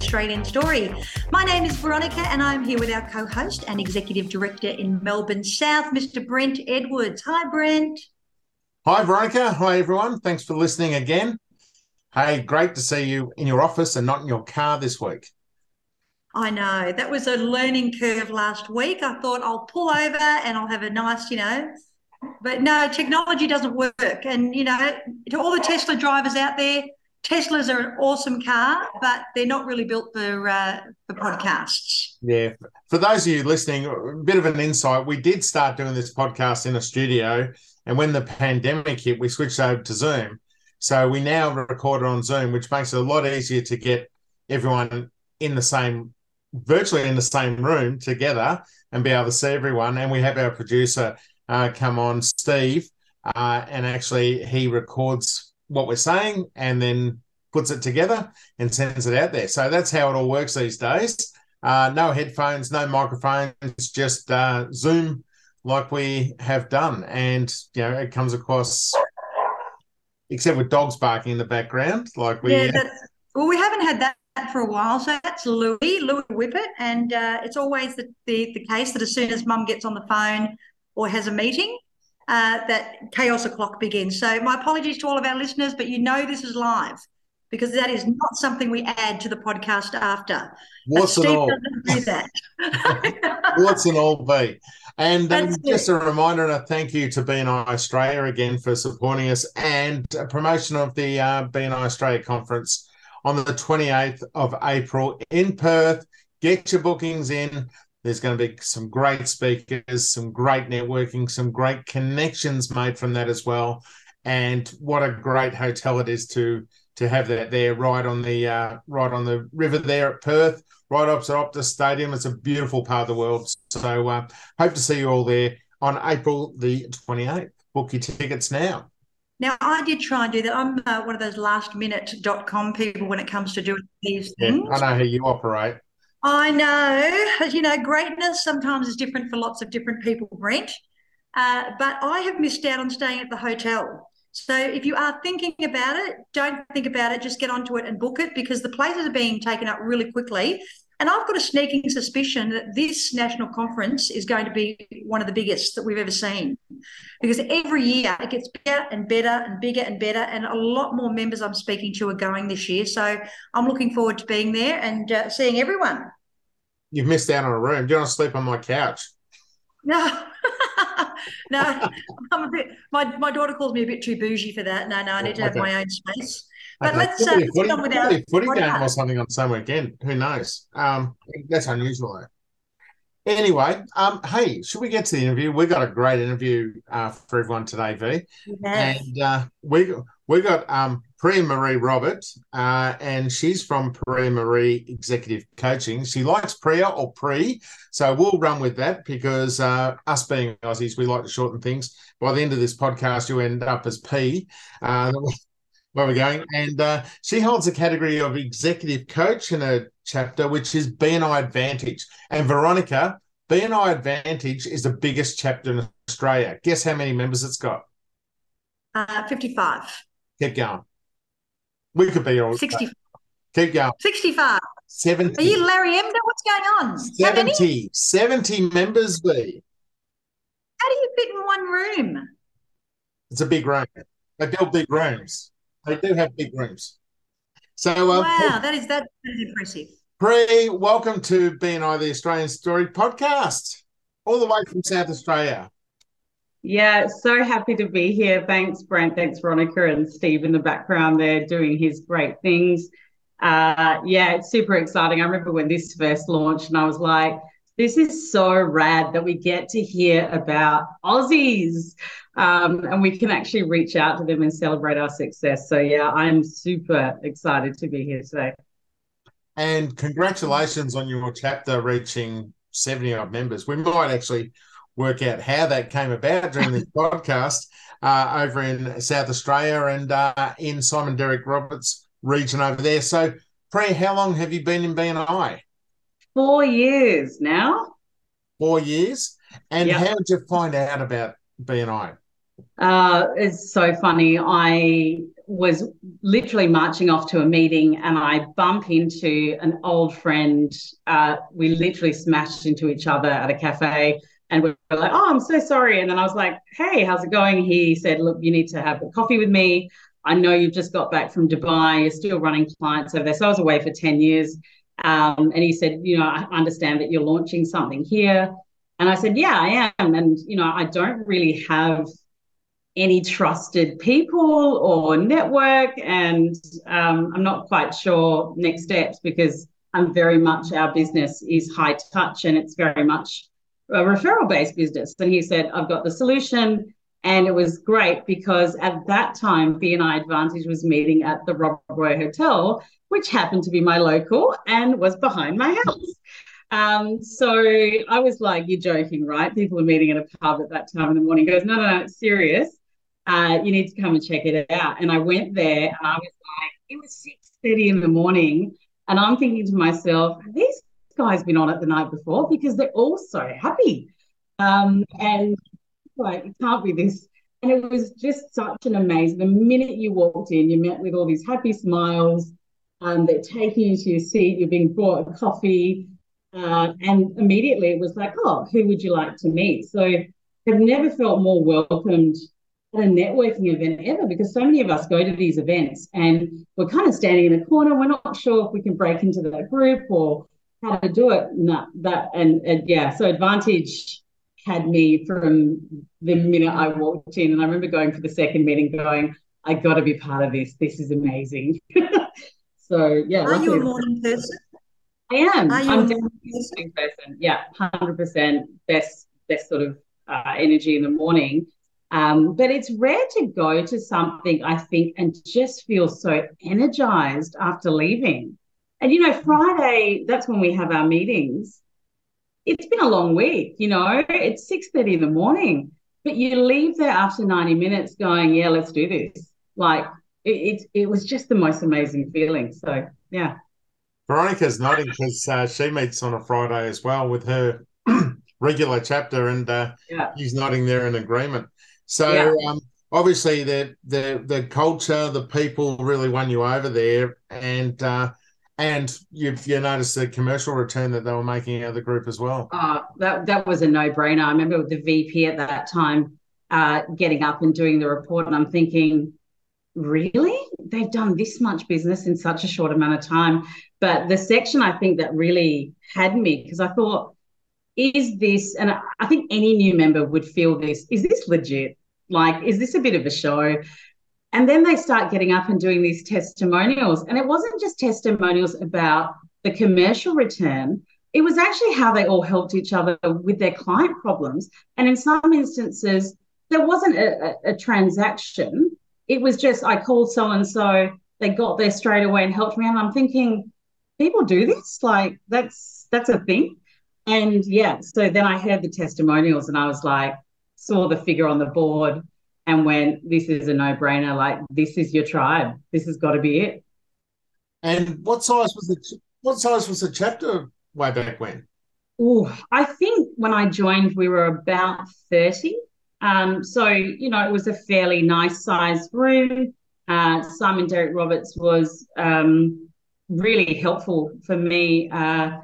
Australian Story. My name is Veronica, and I'm here with our co host and executive director in Melbourne South, Mr. Brent Edwards. Hi, Brent. Hi, Veronica. Hi, everyone. Thanks for listening again. Hey, great to see you in your office and not in your car this week. I know that was a learning curve last week. I thought I'll pull over and I'll have a nice, you know, but no, technology doesn't work. And, you know, to all the Tesla drivers out there, Teslas are an awesome car, but they're not really built for uh, for podcasts. Yeah. For those of you listening, a bit of an insight. We did start doing this podcast in a studio, and when the pandemic hit, we switched over to Zoom. So we now record on Zoom, which makes it a lot easier to get everyone in the same, virtually in the same room together, and be able to see everyone. And we have our producer uh, come on, Steve, uh, and actually he records what we're saying and then puts it together and sends it out there. So that's how it all works these days. Uh, no headphones, no microphones, just uh, Zoom like we have done. And, you know, it comes across, except with dogs barking in the background, like we. Yeah, well, we haven't had that for a while. So that's Louis, Louis Whippet. And uh, it's always the, the, the case that as soon as mum gets on the phone, or has a meeting, uh, that chaos o'clock begins. So my apologies to all of our listeners, but you know this is live because that is not something we add to the podcast after. What's it all? do that. What's an all be? And um, just a reminder and a thank you to BNI Australia again for supporting us and a promotion of the uh, BNI Australia conference on the 28th of April in Perth. Get your bookings in. There's going to be some great speakers, some great networking, some great connections made from that as well. And what a great hotel it is to to have that there right on the uh, right on the river there at Perth, right opposite Optus Stadium. It's a beautiful part of the world. So uh, hope to see you all there on April the 28th. Book your tickets now. Now, I did try and do that. I'm uh, one of those last minute.com people when it comes to doing these things. I know how you operate. I know, you know, greatness sometimes is different for lots of different people, Brent. Uh, but I have missed out on staying at the hotel. So if you are thinking about it, don't think about it. Just get onto it and book it because the places are being taken up really quickly. And I've got a sneaking suspicion that this national conference is going to be one of the biggest that we've ever seen because every year it gets better and better and bigger and better. And a lot more members I'm speaking to are going this year. So I'm looking forward to being there and uh, seeing everyone. You've missed out on a room. Do you want to sleep on my couch? No. no, I'm a bit. My, my daughter calls me a bit too bougie for that. No, no, I need to have my own space. But let's uh, footy, on with our footy game or something on some weekend. Who knows? Um, that's unusual though. Anyway, um, hey, should we get to the interview? We got a great interview uh, for everyone today, V. Yes. And uh, we we got um, Priya Marie Robert, uh, and she's from Priya Marie Executive Coaching. She likes Priya or Pre, so we'll run with that because uh, us being Aussies, we like to shorten things. By the end of this podcast, you end up as P. Uh, where we're going. And uh, she holds a category of executive coach in a chapter, which is BNI Advantage. And Veronica, BNI Advantage is the biggest chapter in Australia. Guess how many members it's got? Uh, 55. Keep going. We could be all 60. Keep going. 65. 70. Are you Larry Emdur? What's going on? 70. 70 members, B. How do you fit in one room? It's a big room. They build big rooms. They do have big rooms. So uh, wow, that is that is impressive. Pre, welcome to BNI the Australian Story podcast, all the way from South Australia. Yeah, so happy to be here. Thanks, Brent. Thanks, Veronica, and Steve in the background there doing his great things. Uh, yeah, it's super exciting. I remember when this first launched, and I was like, this is so rad that we get to hear about Aussies um, and we can actually reach out to them and celebrate our success. So, yeah, I'm super excited to be here today. And congratulations on your chapter reaching 70 odd members. We might actually work out how that came about during this podcast uh, over in South Australia and uh, in Simon Derek Roberts region over there. So, Pre, how long have you been in BNI? Four years now. Four years. And yep. how did you find out about BNI? Uh, it's so funny. I was literally marching off to a meeting and I bump into an old friend. Uh, we literally smashed into each other at a cafe and we were like, oh, I'm so sorry. And then I was like, hey, how's it going? He said, look, you need to have a coffee with me. I know you've just got back from Dubai. You're still running clients over there. So I was away for 10 years. Um, and he said, you know, I understand that you're launching something here. And I said, yeah, I am. And, you know, I don't really have any trusted people or network. And um, I'm not quite sure next steps because I'm very much, our business is high touch and it's very much a referral based business. And he said, I've got the solution. And it was great because at that time, BNI Advantage was meeting at the Rob Roy Hotel, which happened to be my local and was behind my house. Um, so I was like, "You're joking, right?" People were meeting at a pub at that time in the morning. He goes, "No, no, no, it's serious. Uh, you need to come and check it out." And I went there, and I was like, "It was six thirty in the morning," and I'm thinking to myself, "These guys been on it the night before because they're all so happy." Um, and like, it can't be this. And it was just such an amazing. The minute you walked in, you met with all these happy smiles. Um, they're taking you to your seat. You're being brought a coffee, uh, and immediately it was like, "Oh, who would you like to meet?" So I've never felt more welcomed at a networking event ever because so many of us go to these events and we're kind of standing in a corner. We're not sure if we can break into that group or how to do it. No, that and, and yeah, so Advantage had me from the minute I walked in. And I remember going for the second meeting going, I got to be part of this. This is amazing. so, yeah. Are you a morning person? I am. Are you I'm a morning person? person? Yeah, 100% best, best sort of uh, energy in the morning. Um, but it's rare to go to something, I think, and just feel so energized after leaving. And, you know, Friday, that's when we have our meetings it's been a long week, you know, it's 6.30 in the morning, but you leave there after 90 minutes going, yeah, let's do this. Like it, it, it was just the most amazing feeling. So, yeah. Veronica's nodding because uh, she meets on a Friday as well with her regular chapter, and uh, yeah. he's nodding there in agreement. So, yeah. um, obviously, the the the culture, the people really won you over there, and uh, and you've you noticed the commercial return that they were making out of the group as well. Uh, that that was a no brainer. I remember the VP at that time uh, getting up and doing the report, and I'm thinking, really, they've done this much business in such a short amount of time. But the section I think that really had me because I thought, is this? And I think any new member would feel this. Is this legit? Like, is this a bit of a show? And then they start getting up and doing these testimonials. And it wasn't just testimonials about the commercial return, it was actually how they all helped each other with their client problems. And in some instances, there wasn't a, a, a transaction. It was just, I called so and so, they got there straight away and helped me. And I'm thinking, people do this? Like, that's that's a thing. And yeah, so then I heard the testimonials and I was like, saw the figure on the board and went, this is a no brainer. Like, this is your tribe. This has got to be it. And what size was the what size was the chapter way back when? Oh, I think when I joined, we were about 30. Um, so, you know, it was a fairly nice sized room. Uh, Simon Derek Roberts was um, really helpful for me. Uh,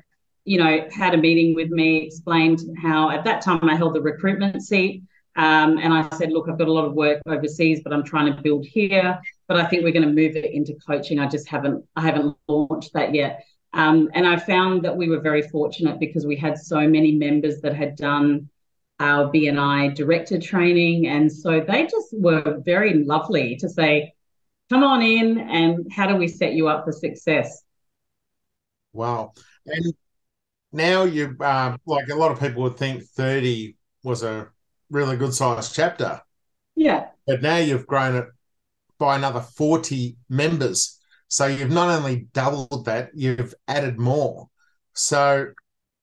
you know, had a meeting with me, explained how at that time I held the recruitment seat. Um, and I said, look, I've got a lot of work overseas, but I'm trying to build here. But I think we're going to move it into coaching. I just haven't, I haven't launched that yet. Um, and I found that we were very fortunate because we had so many members that had done our BNI director training. And so they just were very lovely to say, come on in and how do we set you up for success? Wow. And now you, uh, like a lot of people would think 30 was a really good sized chapter. Yeah. But now you've grown it by another 40 members. So you've not only doubled that, you've added more. So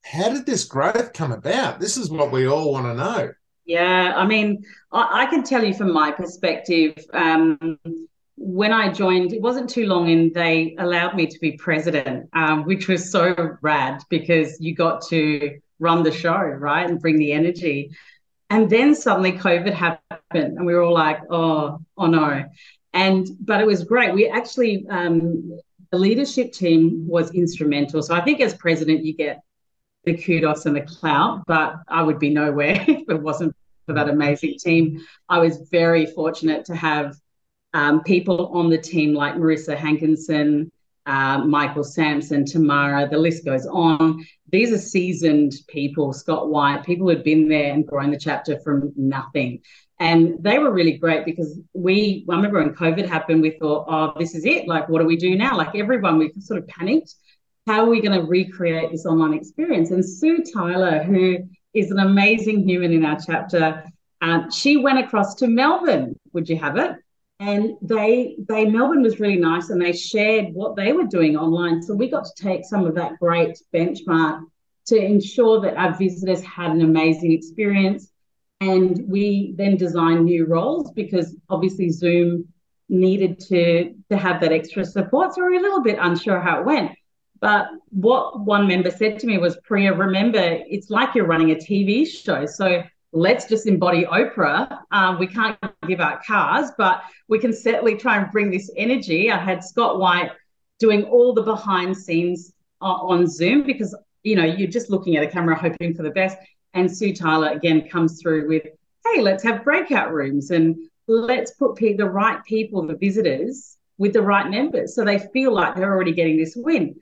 how did this growth come about? This is what we all want to know. Yeah, I mean, I, I can tell you from my perspective. Um, when I joined, it wasn't too long, and they allowed me to be president, um, which was so rad because you got to run the show, right, and bring the energy. And then suddenly COVID happened, and we were all like, "Oh, oh no!" And but it was great. We actually, um, the leadership team was instrumental. So I think as president, you get the kudos and the clout, but I would be nowhere if it wasn't for that amazing team. I was very fortunate to have um, people on the team like Marissa Hankinson, uh, Michael Sampson, Tamara, the list goes on. These are seasoned people, Scott White, people who'd been there and grown the chapter from nothing. And they were really great because we, I remember when COVID happened, we thought, oh, this is it. Like, what do we do now? Like, everyone, we sort of panicked how are we going to recreate this online experience? And Sue Tyler, who is an amazing human in our chapter, um, she went across to Melbourne. Would you have it? And they, they Melbourne was really nice, and they shared what they were doing online. So we got to take some of that great benchmark to ensure that our visitors had an amazing experience. And we then designed new roles because obviously Zoom needed to to have that extra support. So we we're a little bit unsure how it went. But what one member said to me was, Priya, remember, it's like you're running a TV show. So let's just embody Oprah. Um, we can't give out cars, but we can certainly try and bring this energy. I had Scott White doing all the behind scenes on Zoom because, you know, you're just looking at a camera hoping for the best. And Sue Tyler again comes through with, hey, let's have breakout rooms and let's put the right people, the visitors, with the right members so they feel like they're already getting this win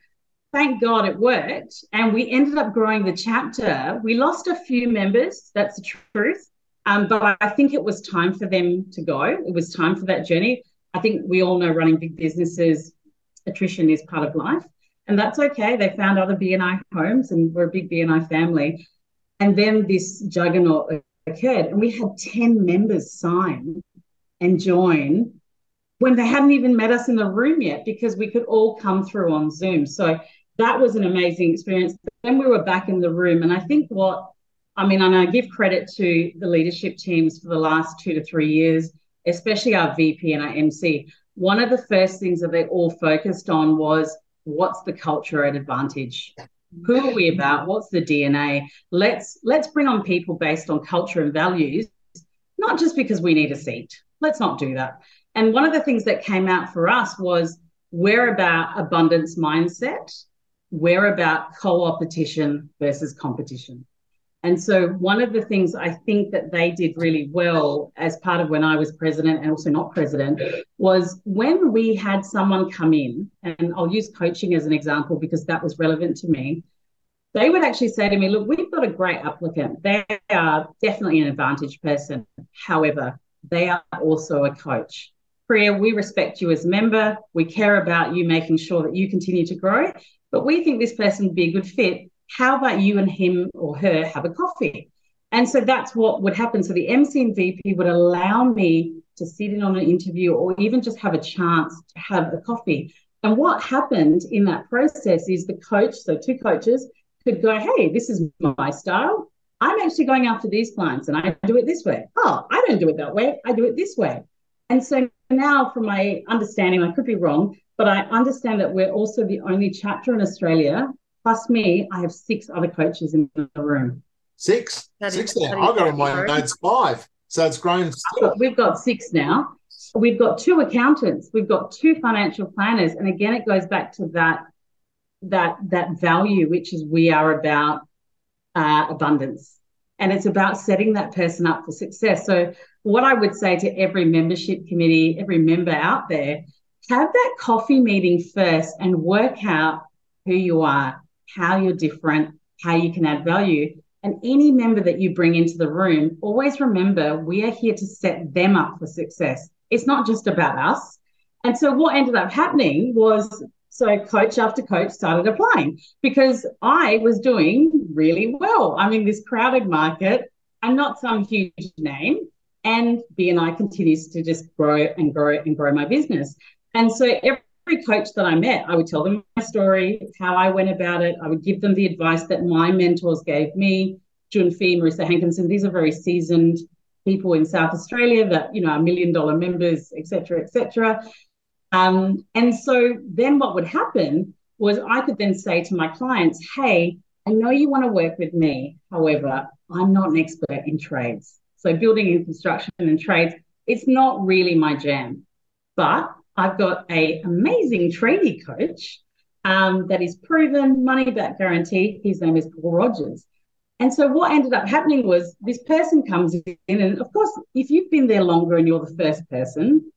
thank God it worked. And we ended up growing the chapter. We lost a few members, that's the truth. Um, but I think it was time for them to go. It was time for that journey. I think we all know running big businesses, attrition is part of life. And that's okay. They found other BNI homes and we're a big BNI family. And then this juggernaut occurred. And we had 10 members sign and join when they hadn't even met us in the room yet because we could all come through on Zoom. So that was an amazing experience. Then we were back in the room, and I think what I mean, and I give credit to the leadership teams for the last two to three years, especially our VP and our MC. One of the first things that they all focused on was what's the culture at advantage? Who are we about? What's the dna let's let's bring on people based on culture and values not just because we need a seat. Let's not do that. And one of the things that came out for us was we're about abundance mindset we're about co-opetition versus competition. And so one of the things I think that they did really well as part of when I was president and also not president was when we had someone come in, and I'll use coaching as an example because that was relevant to me. They would actually say to me, Look, we've got a great applicant. They are definitely an advantage person. However, they are also a coach. Priya, we respect you as a member. We care about you making sure that you continue to grow but we think this person would be a good fit. How about you and him or her have a coffee? And so that's what would happen. So the MC and VP would allow me to sit in on an interview or even just have a chance to have a coffee. And what happened in that process is the coach, so two coaches, could go, Hey, this is my style. I'm actually going after these clients and I do it this way. Oh, I don't do it that way. I do it this way. And so now, from my understanding, I could be wrong, but I understand that we're also the only chapter in Australia. Plus me, I have six other coaches in the room. Six? That six is, now. I've got on my notes five. So it's grown still. We've got six now. We've got two accountants. We've got two financial planners. And again, it goes back to that that that value, which is we are about uh, abundance. And it's about setting that person up for success. So, what I would say to every membership committee, every member out there, have that coffee meeting first and work out who you are, how you're different, how you can add value. And any member that you bring into the room, always remember we are here to set them up for success. It's not just about us. And so what ended up happening was so coach after coach started applying because I was doing really well. I'm in this crowded market. I'm not some huge name. And BNI continues to just grow and grow and grow my business. And so every coach that I met, I would tell them my story, how I went about it. I would give them the advice that my mentors gave me. Jun Fee, Marissa Hankinson, these are very seasoned people in South Australia that, you know, are million dollar members, et cetera, et cetera. Um, and so then what would happen was I could then say to my clients, hey, I know you want to work with me. However, I'm not an expert in trades. So building and construction and trades, it's not really my jam. But I've got a amazing tradie coach um, that is proven money back guarantee. His name is Paul Rogers. And so what ended up happening was this person comes in, and of course, if you've been there longer and you're the first person,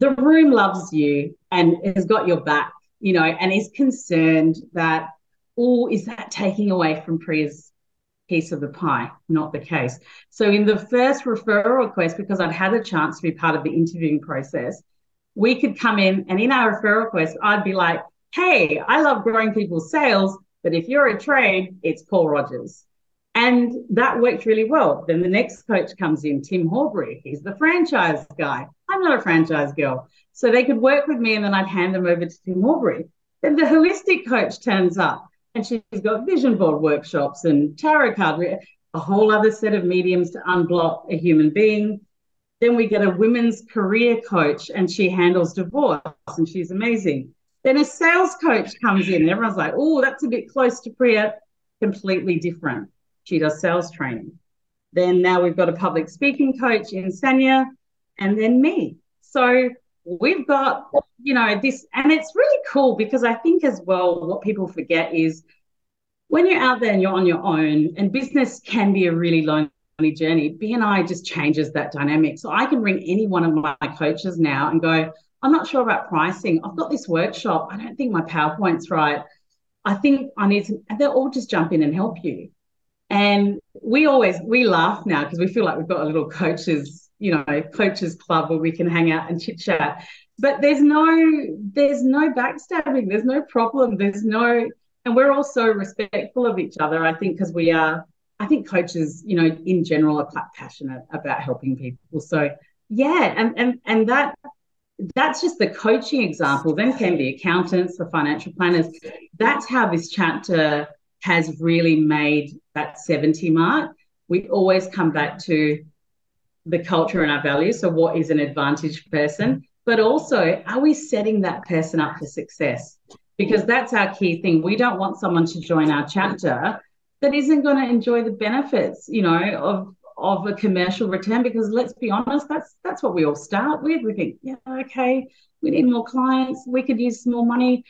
the room loves you and has got your back, you know, and is concerned that, oh, is that taking away from Priya's piece of the pie? Not the case. So in the first referral request, because I'd had a chance to be part of the interviewing process, we could come in and in our referral request, I'd be like, hey, I love growing people's sales, but if you're a trade, it's Paul Rogers. And that worked really well. Then the next coach comes in, Tim Horbury. He's the franchise guy. I'm not a franchise girl. So they could work with me and then I'd hand them over to Tim Horbury. Then the holistic coach turns up and she's got vision board workshops and tarot card, a whole other set of mediums to unblock a human being. Then we get a women's career coach and she handles divorce and she's amazing. Then a sales coach comes in and everyone's like, oh, that's a bit close to Priya. Completely different. She does sales training. Then now we've got a public speaking coach in Sanya, and then me. So we've got, you know, this, and it's really cool because I think as well, what people forget is when you're out there and you're on your own, and business can be a really lonely journey, BNI just changes that dynamic. So I can ring any one of my coaches now and go, I'm not sure about pricing. I've got this workshop. I don't think my PowerPoint's right. I think I need to, and they'll all just jump in and help you. And we always we laugh now because we feel like we've got a little coaches, you know, coaches club where we can hang out and chit chat. But there's no there's no backstabbing. There's no problem. There's no, and we're all so respectful of each other. I think because we are. I think coaches, you know, in general, are quite passionate about helping people. So yeah, and and and that that's just the coaching example. Then can be accountants, the financial planners. That's how this chapter has really made that 70 mark. We always come back to the culture and our values. So, what is an advantage person? But also, are we setting that person up for success? Because that's our key thing. We don't want someone to join our chapter that isn't going to enjoy the benefits, you know, of of a commercial return. Because let's be honest, that's that's what we all start with. We think, yeah, okay, we need more clients. We could use some more money.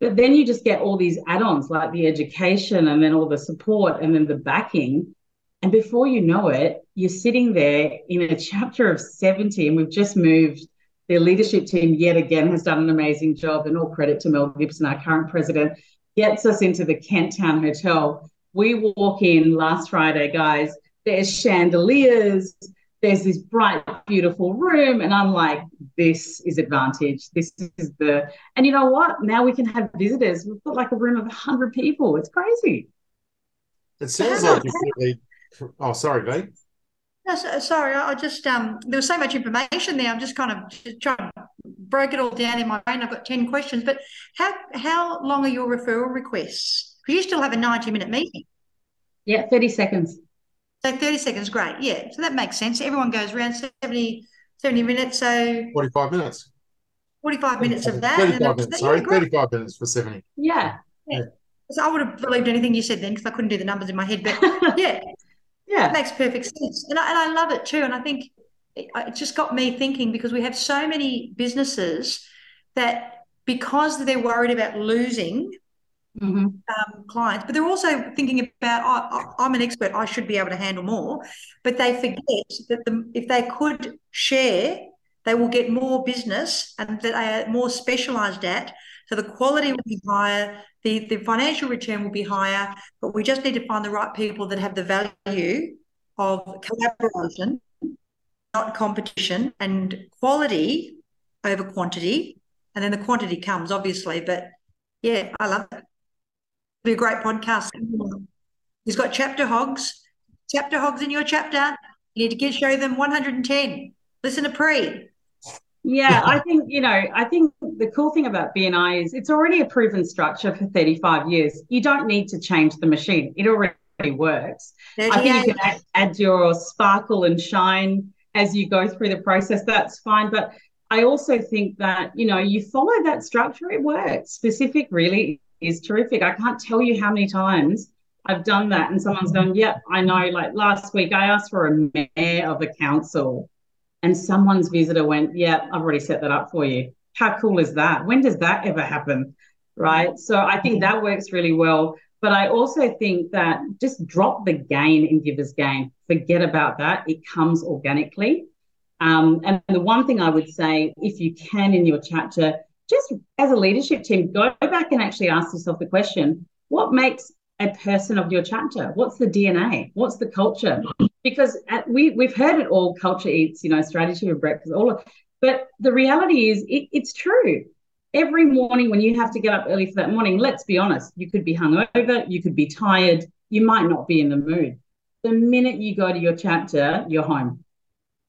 But then you just get all these add ons like the education and then all the support and then the backing. And before you know it, you're sitting there in a chapter of 70, and we've just moved. The leadership team, yet again, has done an amazing job, and all credit to Mel Gibson, our current president, gets us into the Kent Town Hotel. We walk in last Friday, guys. There's chandeliers, there's this bright, beautiful room. And I'm like, this is advantage. This is the, and you know what? Now we can have visitors. We've got like a room of 100 people. It's crazy. It sounds like you really, oh, sorry, V. No, sorry, I just, um, there was so much information there. I'm just kind of trying to break it all down in my brain. I've got 10 questions, but how, how long are your referral requests? Because you still have a 90 minute meeting. Yeah, 30 seconds. So 30 seconds, great. Yeah. So that makes sense. Everyone goes around 70, 70 minutes. So 45 minutes. 45 minutes of that. 35 minutes, sorry. 35 minutes for 70. Yeah. yeah. So I would have believed anything you said then because I couldn't do the numbers in my head. But yeah, yeah, it makes perfect sense. And I, and I love it too. And I think it, it just got me thinking because we have so many businesses that because they're worried about losing mm-hmm. um, clients, but they're also thinking about, oh, I'm an expert, I should be able to handle more. But they forget that the, if they could share, they will get more business and that they are more specialized at. So the quality will be higher, the, the financial return will be higher, but we just need to find the right people that have the value of collaboration, not competition, and quality over quantity. And then the quantity comes, obviously. But yeah, I love it be a great podcast. He's got chapter hogs, chapter hogs in your chapter. You need to get show them 110. Listen to pre. Yeah, I think, you know, I think the cool thing about BNI is it's already a proven structure for 35 years. You don't need to change the machine. It already works. I think you can add, add your sparkle and shine as you go through the process. That's fine. But I also think that, you know, you follow that structure, it works. Specific really is terrific. I can't tell you how many times I've done that and someone's gone, yep, I know. Like last week, I asked for a mayor of a council and someone's visitor went, yeah, I've already set that up for you. How cool is that? When does that ever happen? Right. So I think that works really well. But I also think that just drop the gain in givers gain. Forget about that. It comes organically. Um, and the one thing I would say, if you can in your chapter, just as a leadership team, go back and actually ask yourself the question what makes a person of your chapter? What's the DNA? What's the culture? Because at, we we've heard it all. Culture eats, you know, strategy for breakfast. All, of, but the reality is, it, it's true. Every morning when you have to get up early for that morning, let's be honest, you could be hungover, you could be tired, you might not be in the mood. The minute you go to your chapter, you're home,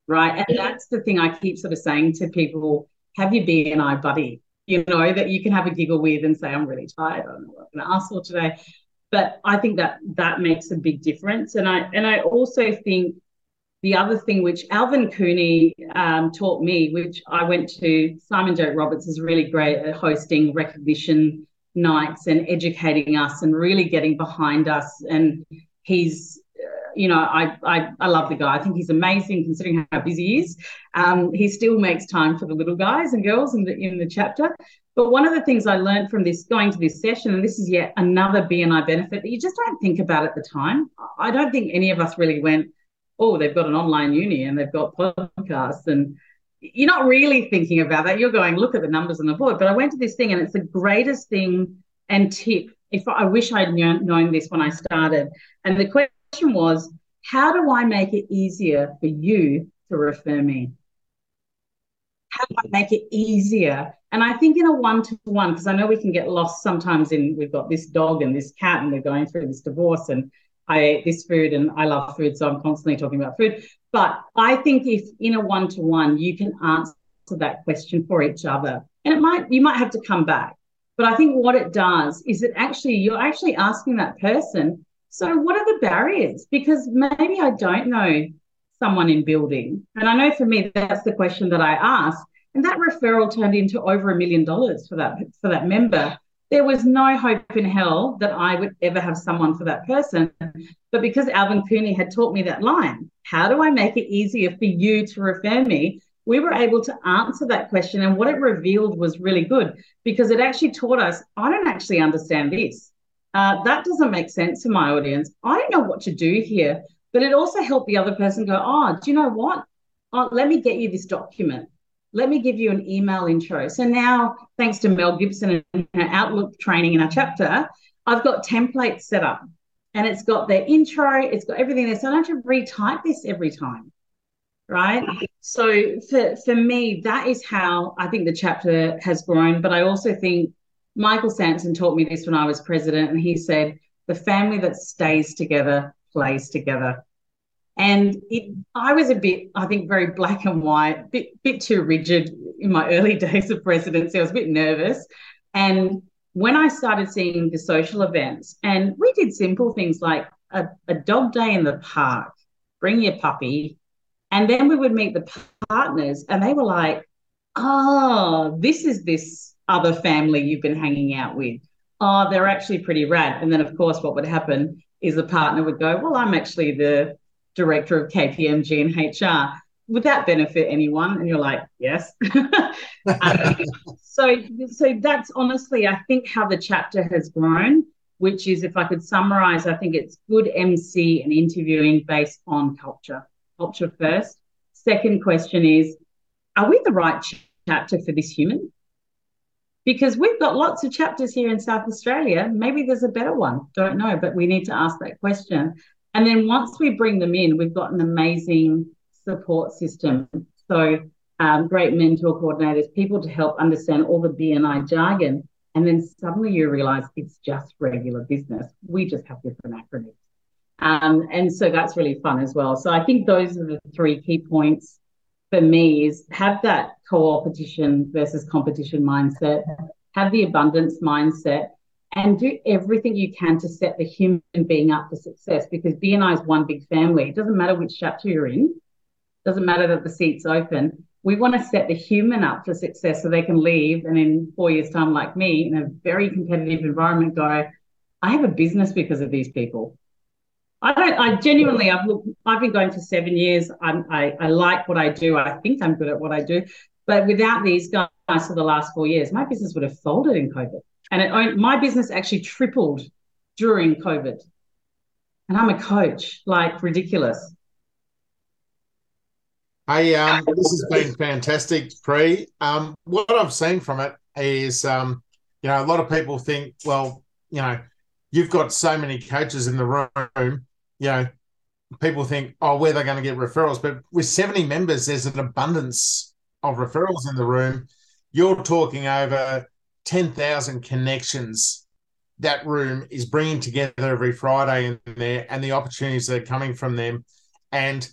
right? And that's the thing I keep sort of saying to people: have your BNI buddy, you know, that you can have a giggle with and say, "I'm really tired. I don't know what I'm going to ask for today." but I think that that makes a big difference. And I and I also think the other thing which Alvin Cooney um, taught me, which I went to Simon Joke Roberts is really great at hosting recognition nights and educating us and really getting behind us. And he's you know, I, I I love the guy. I think he's amazing considering how busy he is. Um, he still makes time for the little guys and girls in the in the chapter. But one of the things I learned from this going to this session, and this is yet another BNI benefit that you just don't think about at the time. I don't think any of us really went, oh, they've got an online uni and they've got podcasts and you're not really thinking about that. You're going, look at the numbers on the board. But I went to this thing and it's the greatest thing and tip. If I wish I'd known this when I started. And the question was, how do I make it easier for you to refer me? How do I make it easier and I think in a one to one, because I know we can get lost sometimes in we've got this dog and this cat and we're going through this divorce and I ate this food and I love food. So I'm constantly talking about food. But I think if in a one to one, you can answer that question for each other. And it might, you might have to come back. But I think what it does is it actually, you're actually asking that person, so what are the barriers? Because maybe I don't know someone in building. And I know for me, that's the question that I ask. And that referral turned into over a million dollars for that for that member. There was no hope in hell that I would ever have someone for that person. But because Alvin Cooney had taught me that line, how do I make it easier for you to refer me? We were able to answer that question. And what it revealed was really good because it actually taught us I don't actually understand this. Uh, that doesn't make sense to my audience. I don't know what to do here. But it also helped the other person go, oh, do you know what? Oh, let me get you this document let me give you an email intro. So now, thanks to Mel Gibson and her Outlook training in our chapter, I've got templates set up and it's got their intro, it's got everything there. So I don't have to retype this every time. Right. So for, for me, that is how I think the chapter has grown. But I also think Michael Sanson taught me this when I was president, and he said, the family that stays together plays together. And it, I was a bit, I think, very black and white, bit, bit too rigid in my early days of presidency. I was a bit nervous. And when I started seeing the social events, and we did simple things like a, a dog day in the park, bring your puppy. And then we would meet the partners, and they were like, oh, this is this other family you've been hanging out with. Oh, they're actually pretty rad. And then, of course, what would happen is the partner would go, Well, I'm actually the director of KPMG and HR. Would that benefit anyone? And you're like, yes. um, so, so that's honestly, I think, how the chapter has grown. Which is, if I could summarize, I think it's good MC and interviewing based on culture. Culture first. Second question is, are we the right chapter for this human? Because we've got lots of chapters here in South Australia. Maybe there's a better one. Don't know, but we need to ask that question. And then once we bring them in, we've got an amazing support system. So um, great mentor coordinators, people to help understand all the BNI jargon. And then suddenly you realize it's just regular business. We just have different acronyms. Um, and so that's really fun as well. So I think those are the three key points. For me is have that co-opetition versus competition mindset, have the abundance mindset, and do everything you can to set the human being up for success because BNI is one big family. It doesn't matter which chapter you're in, it doesn't matter that the seat's open. We want to set the human up for success so they can leave and in four years' time, like me, in a very competitive environment, go, I have a business because of these people. I don't. I genuinely. I've looked. I've been going for seven years. I'm, I I like what I do. I think I'm good at what I do. But without these guys for the last four years, my business would have folded in COVID. And it, my business actually tripled during COVID. And I'm a coach, like ridiculous. Hey, um, this has been fantastic, Pri. Um, what I've seen from it is, um, you know, a lot of people think, well, you know, you've got so many coaches in the room, you know, people think, oh, where they're going to get referrals? But with 70 members, there's an abundance of referrals in the room. You're talking over 10,000 connections that room is bringing together every Friday in there and the opportunities that are coming from them. And,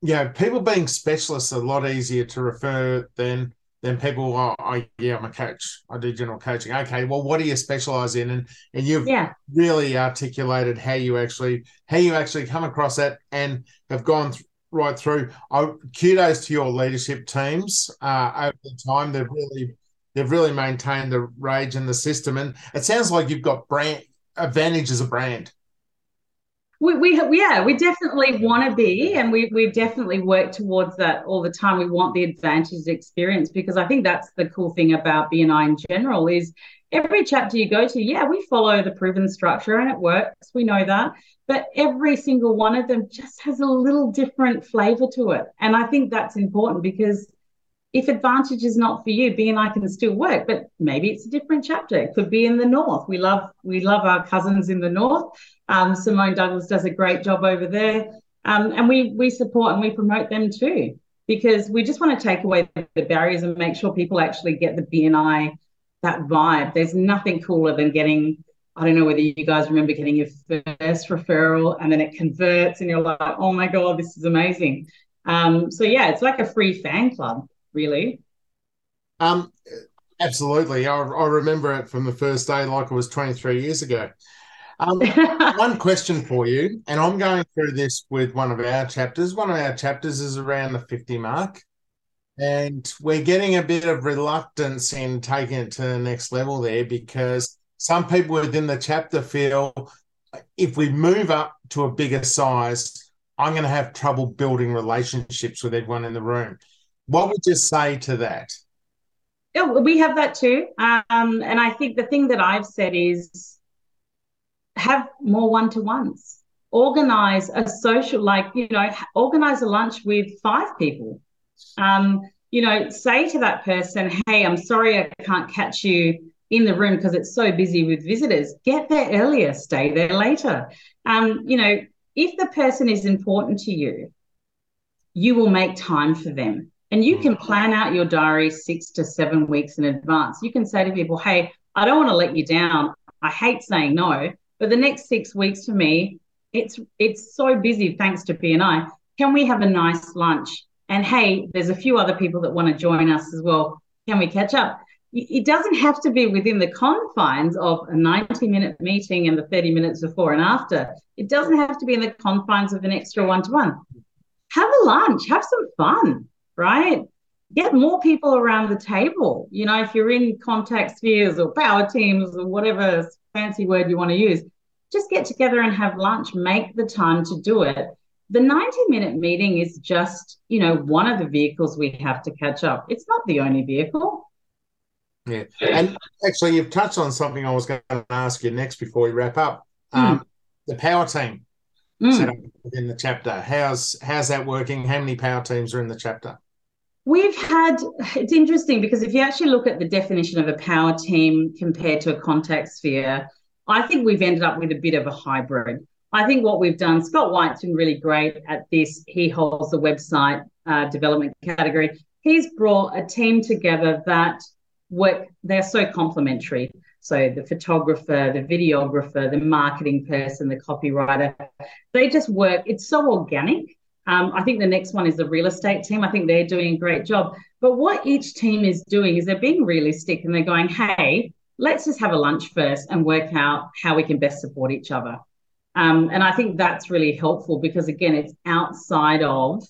you know, people being specialists are a lot easier to refer than than people oh, I yeah I'm a coach I do general coaching okay well what do you specialize in and and you've yeah. really articulated how you actually how you actually come across that and have gone th- right through I, kudos to your leadership teams uh, over the time they've really they've really maintained the rage in the system. And it sounds like you've got brand advantage as a brand. We, we yeah we definitely want to be and we we definitely work towards that all the time. We want the advantage experience because i think that's the cool thing about bni in general is every chapter you go to yeah we follow the proven structure and it works we know that but every single one of them just has a little different flavor to it. And i think that's important because if advantage is not for you, BNI can still work, but maybe it's a different chapter. It could be in the north. We love we love our cousins in the north. Um, Simone Douglas does a great job over there, um, and we we support and we promote them too because we just want to take away the barriers and make sure people actually get the BNI that vibe. There's nothing cooler than getting. I don't know whether you guys remember getting your first referral and then it converts and you're like, oh my god, this is amazing. Um, so yeah, it's like a free fan club really. Um, absolutely. I, I remember it from the first day, like it was 23 years ago. Um, one question for you, and I'm going through this with one of our chapters. One of our chapters is around the 50 mark, and we're getting a bit of reluctance in taking it to the next level there because some people within the chapter feel if we move up to a bigger size, I'm going to have trouble building relationships with everyone in the room. What would you say to that? Yeah, we have that too. Um, and I think the thing that I've said is have more one to ones. Organize a social, like, you know, organize a lunch with five people. Um, you know, say to that person, hey, I'm sorry I can't catch you in the room because it's so busy with visitors. Get there earlier, stay there later. Um, you know, if the person is important to you, you will make time for them. And you can mm. plan out your diary six to seven weeks in advance. You can say to people, hey, I don't want to let you down. I hate saying no, but the next six weeks for me, it's it's so busy thanks to BNI. Can we have a nice lunch? And hey, there's a few other people that want to join us as well. Can we catch up? It doesn't have to be within the confines of a 90 minute meeting and the 30 minutes before and after. It doesn't have to be in the confines of an extra one to one. Have a lunch, have some fun right? Get more people around the table. You know, if you're in contact spheres or power teams or whatever fancy word you want to use, just get together and have lunch, make the time to do it. The 90 minute meeting is just, you know, one of the vehicles we have to catch up. It's not the only vehicle. Yeah. And actually, you've touched on something I was going to ask you next before we wrap up. Um, mm. The power team mm. set up within the chapter. How's how's that working? How many power teams are in the chapter? We've had, it's interesting because if you actually look at the definition of a power team compared to a contact sphere, I think we've ended up with a bit of a hybrid. I think what we've done, Scott White's been really great at this. He holds the website uh, development category. He's brought a team together that work, they're so complementary. So the photographer, the videographer, the marketing person, the copywriter, they just work. It's so organic Um, I think the next one is the real estate team. I think they're doing a great job. But what each team is doing is they're being realistic and they're going, hey, let's just have a lunch first and work out how we can best support each other. Um, and I think that's really helpful because again, it's outside of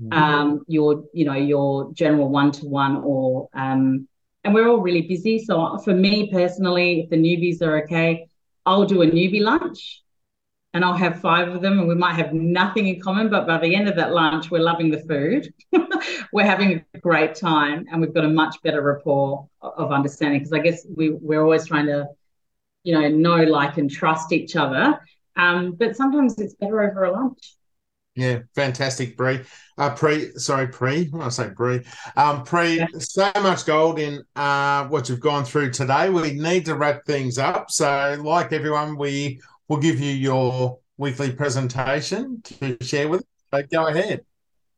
mm-hmm. um, your, you know, your general one-to-one or um, and we're all really busy. So for me personally, if the newbies are okay, I'll do a newbie lunch and I'll have five of them and we might have nothing in common, but by the end of that lunch, we're loving the food. we're having a great time and we've got a much better rapport of understanding because I guess we, we're always trying to, you know, know, like, and trust each other. Um, but sometimes it's better over a lunch. Yeah, fantastic, Bree. Uh, Pri, sorry, Pri. When I say Bree. Um, Pri, yeah. so much gold in uh, what you've gone through today. We need to wrap things up. So, like everyone, we will give you your weekly presentation to share with us. So go ahead.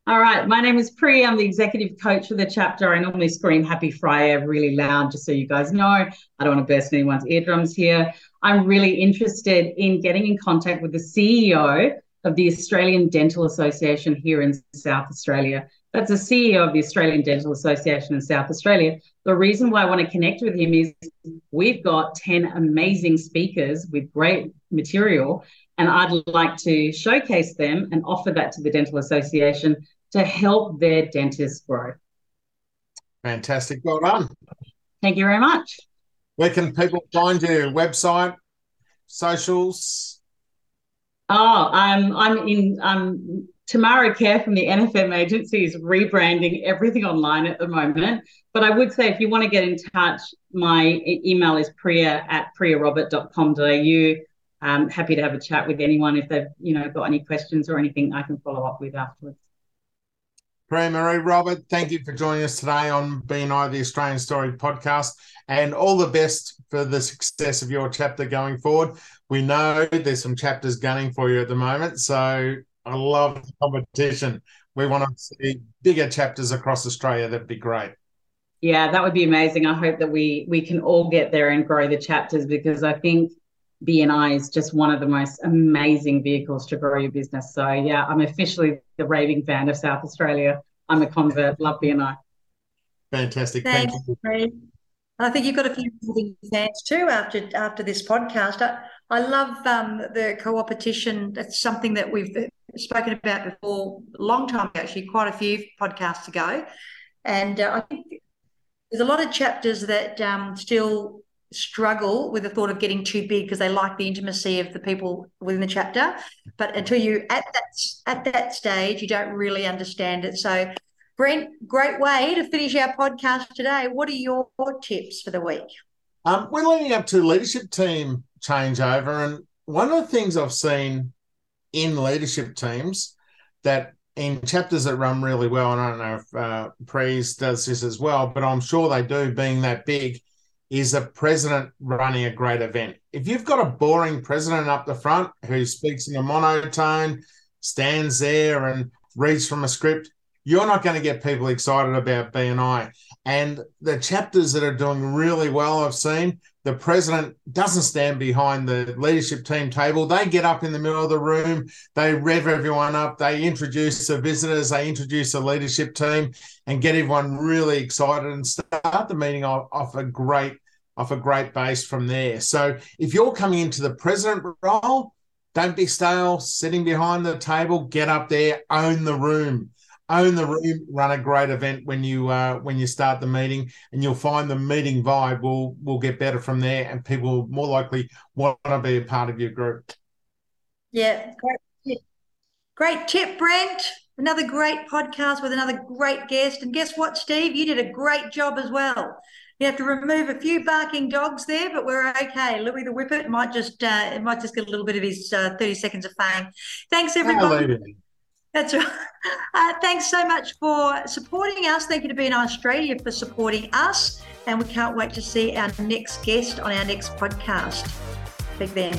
All right. My name is Pri. I'm the executive coach for the chapter. I normally scream Happy Friday really loud, just so you guys know. I don't want to burst anyone's eardrums here. I'm really interested in getting in contact with the CEO of the Australian Dental Association here in South Australia. That's the CEO of the Australian Dental Association in South Australia. The reason why I want to connect with him is we've got 10 amazing speakers with great material, and I'd like to showcase them and offer that to the Dental Association to help their dentists grow. Fantastic. Well done. Thank you very much. Where can people find you? Website, socials? Oh, um, I'm in um, Tamara Care from the NFM agency is rebranding everything online at the moment. But I would say if you want to get in touch, my email is priya at priyarobert.com.au. I'm happy to have a chat with anyone if they've you know got any questions or anything I can follow up with afterwards. Priya Marie Robert, thank you for joining us today on BNI, the Australian Story podcast, and all the best for the success of your chapter going forward. We know there's some chapters gunning for you at the moment, so I love the competition. We want to see bigger chapters across Australia. That'd be great. Yeah, that would be amazing. I hope that we we can all get there and grow the chapters because I think BNI is just one of the most amazing vehicles to grow your business. So yeah, I'm officially the raving fan of South Australia. I'm a convert. Love BNI. Fantastic. Thanks, Thank you. I think you've got a few fans too after after this podcast. I, I love um, the co-opetition. That's something that we've spoken about before, a long time ago, actually, quite a few podcasts ago. And uh, I think there's a lot of chapters that um, still struggle with the thought of getting too big because they like the intimacy of the people within the chapter but until you at that at that stage you don't really understand it so brent great way to finish our podcast today what are your tips for the week um, we're leading up to leadership team changeover and one of the things i've seen in leadership teams that in chapters that run really well and i don't know if uh, Pri's does this as well but i'm sure they do being that big is a president running a great event. If you've got a boring president up the front who speaks in a monotone, stands there and reads from a script, you're not going to get people excited about BNI. And the chapters that are doing really well, I've seen, the president doesn't stand behind the leadership team table. They get up in the middle of the room, they rev everyone up, they introduce the visitors, they introduce the leadership team, and get everyone really excited and start the meeting off, off a great off a great base from there. So if you're coming into the president role, don't be stale, sitting behind the table. Get up there, own the room own the room, run a great event when you uh, when you start the meeting, and you'll find the meeting vibe will will get better from there, and people more likely want to be a part of your group. Yeah, great tip. Great tip, Brent. Another great podcast with another great guest, and guess what, Steve? You did a great job as well. You have to remove a few barking dogs there, but we're okay. Louis the Whippet might just uh, it might just get a little bit of his uh, thirty seconds of fame. Thanks, everybody. That's right. Uh, thanks so much for supporting us. Thank you to BNI Australia for supporting us. And we can't wait to see our next guest on our next podcast. Big then.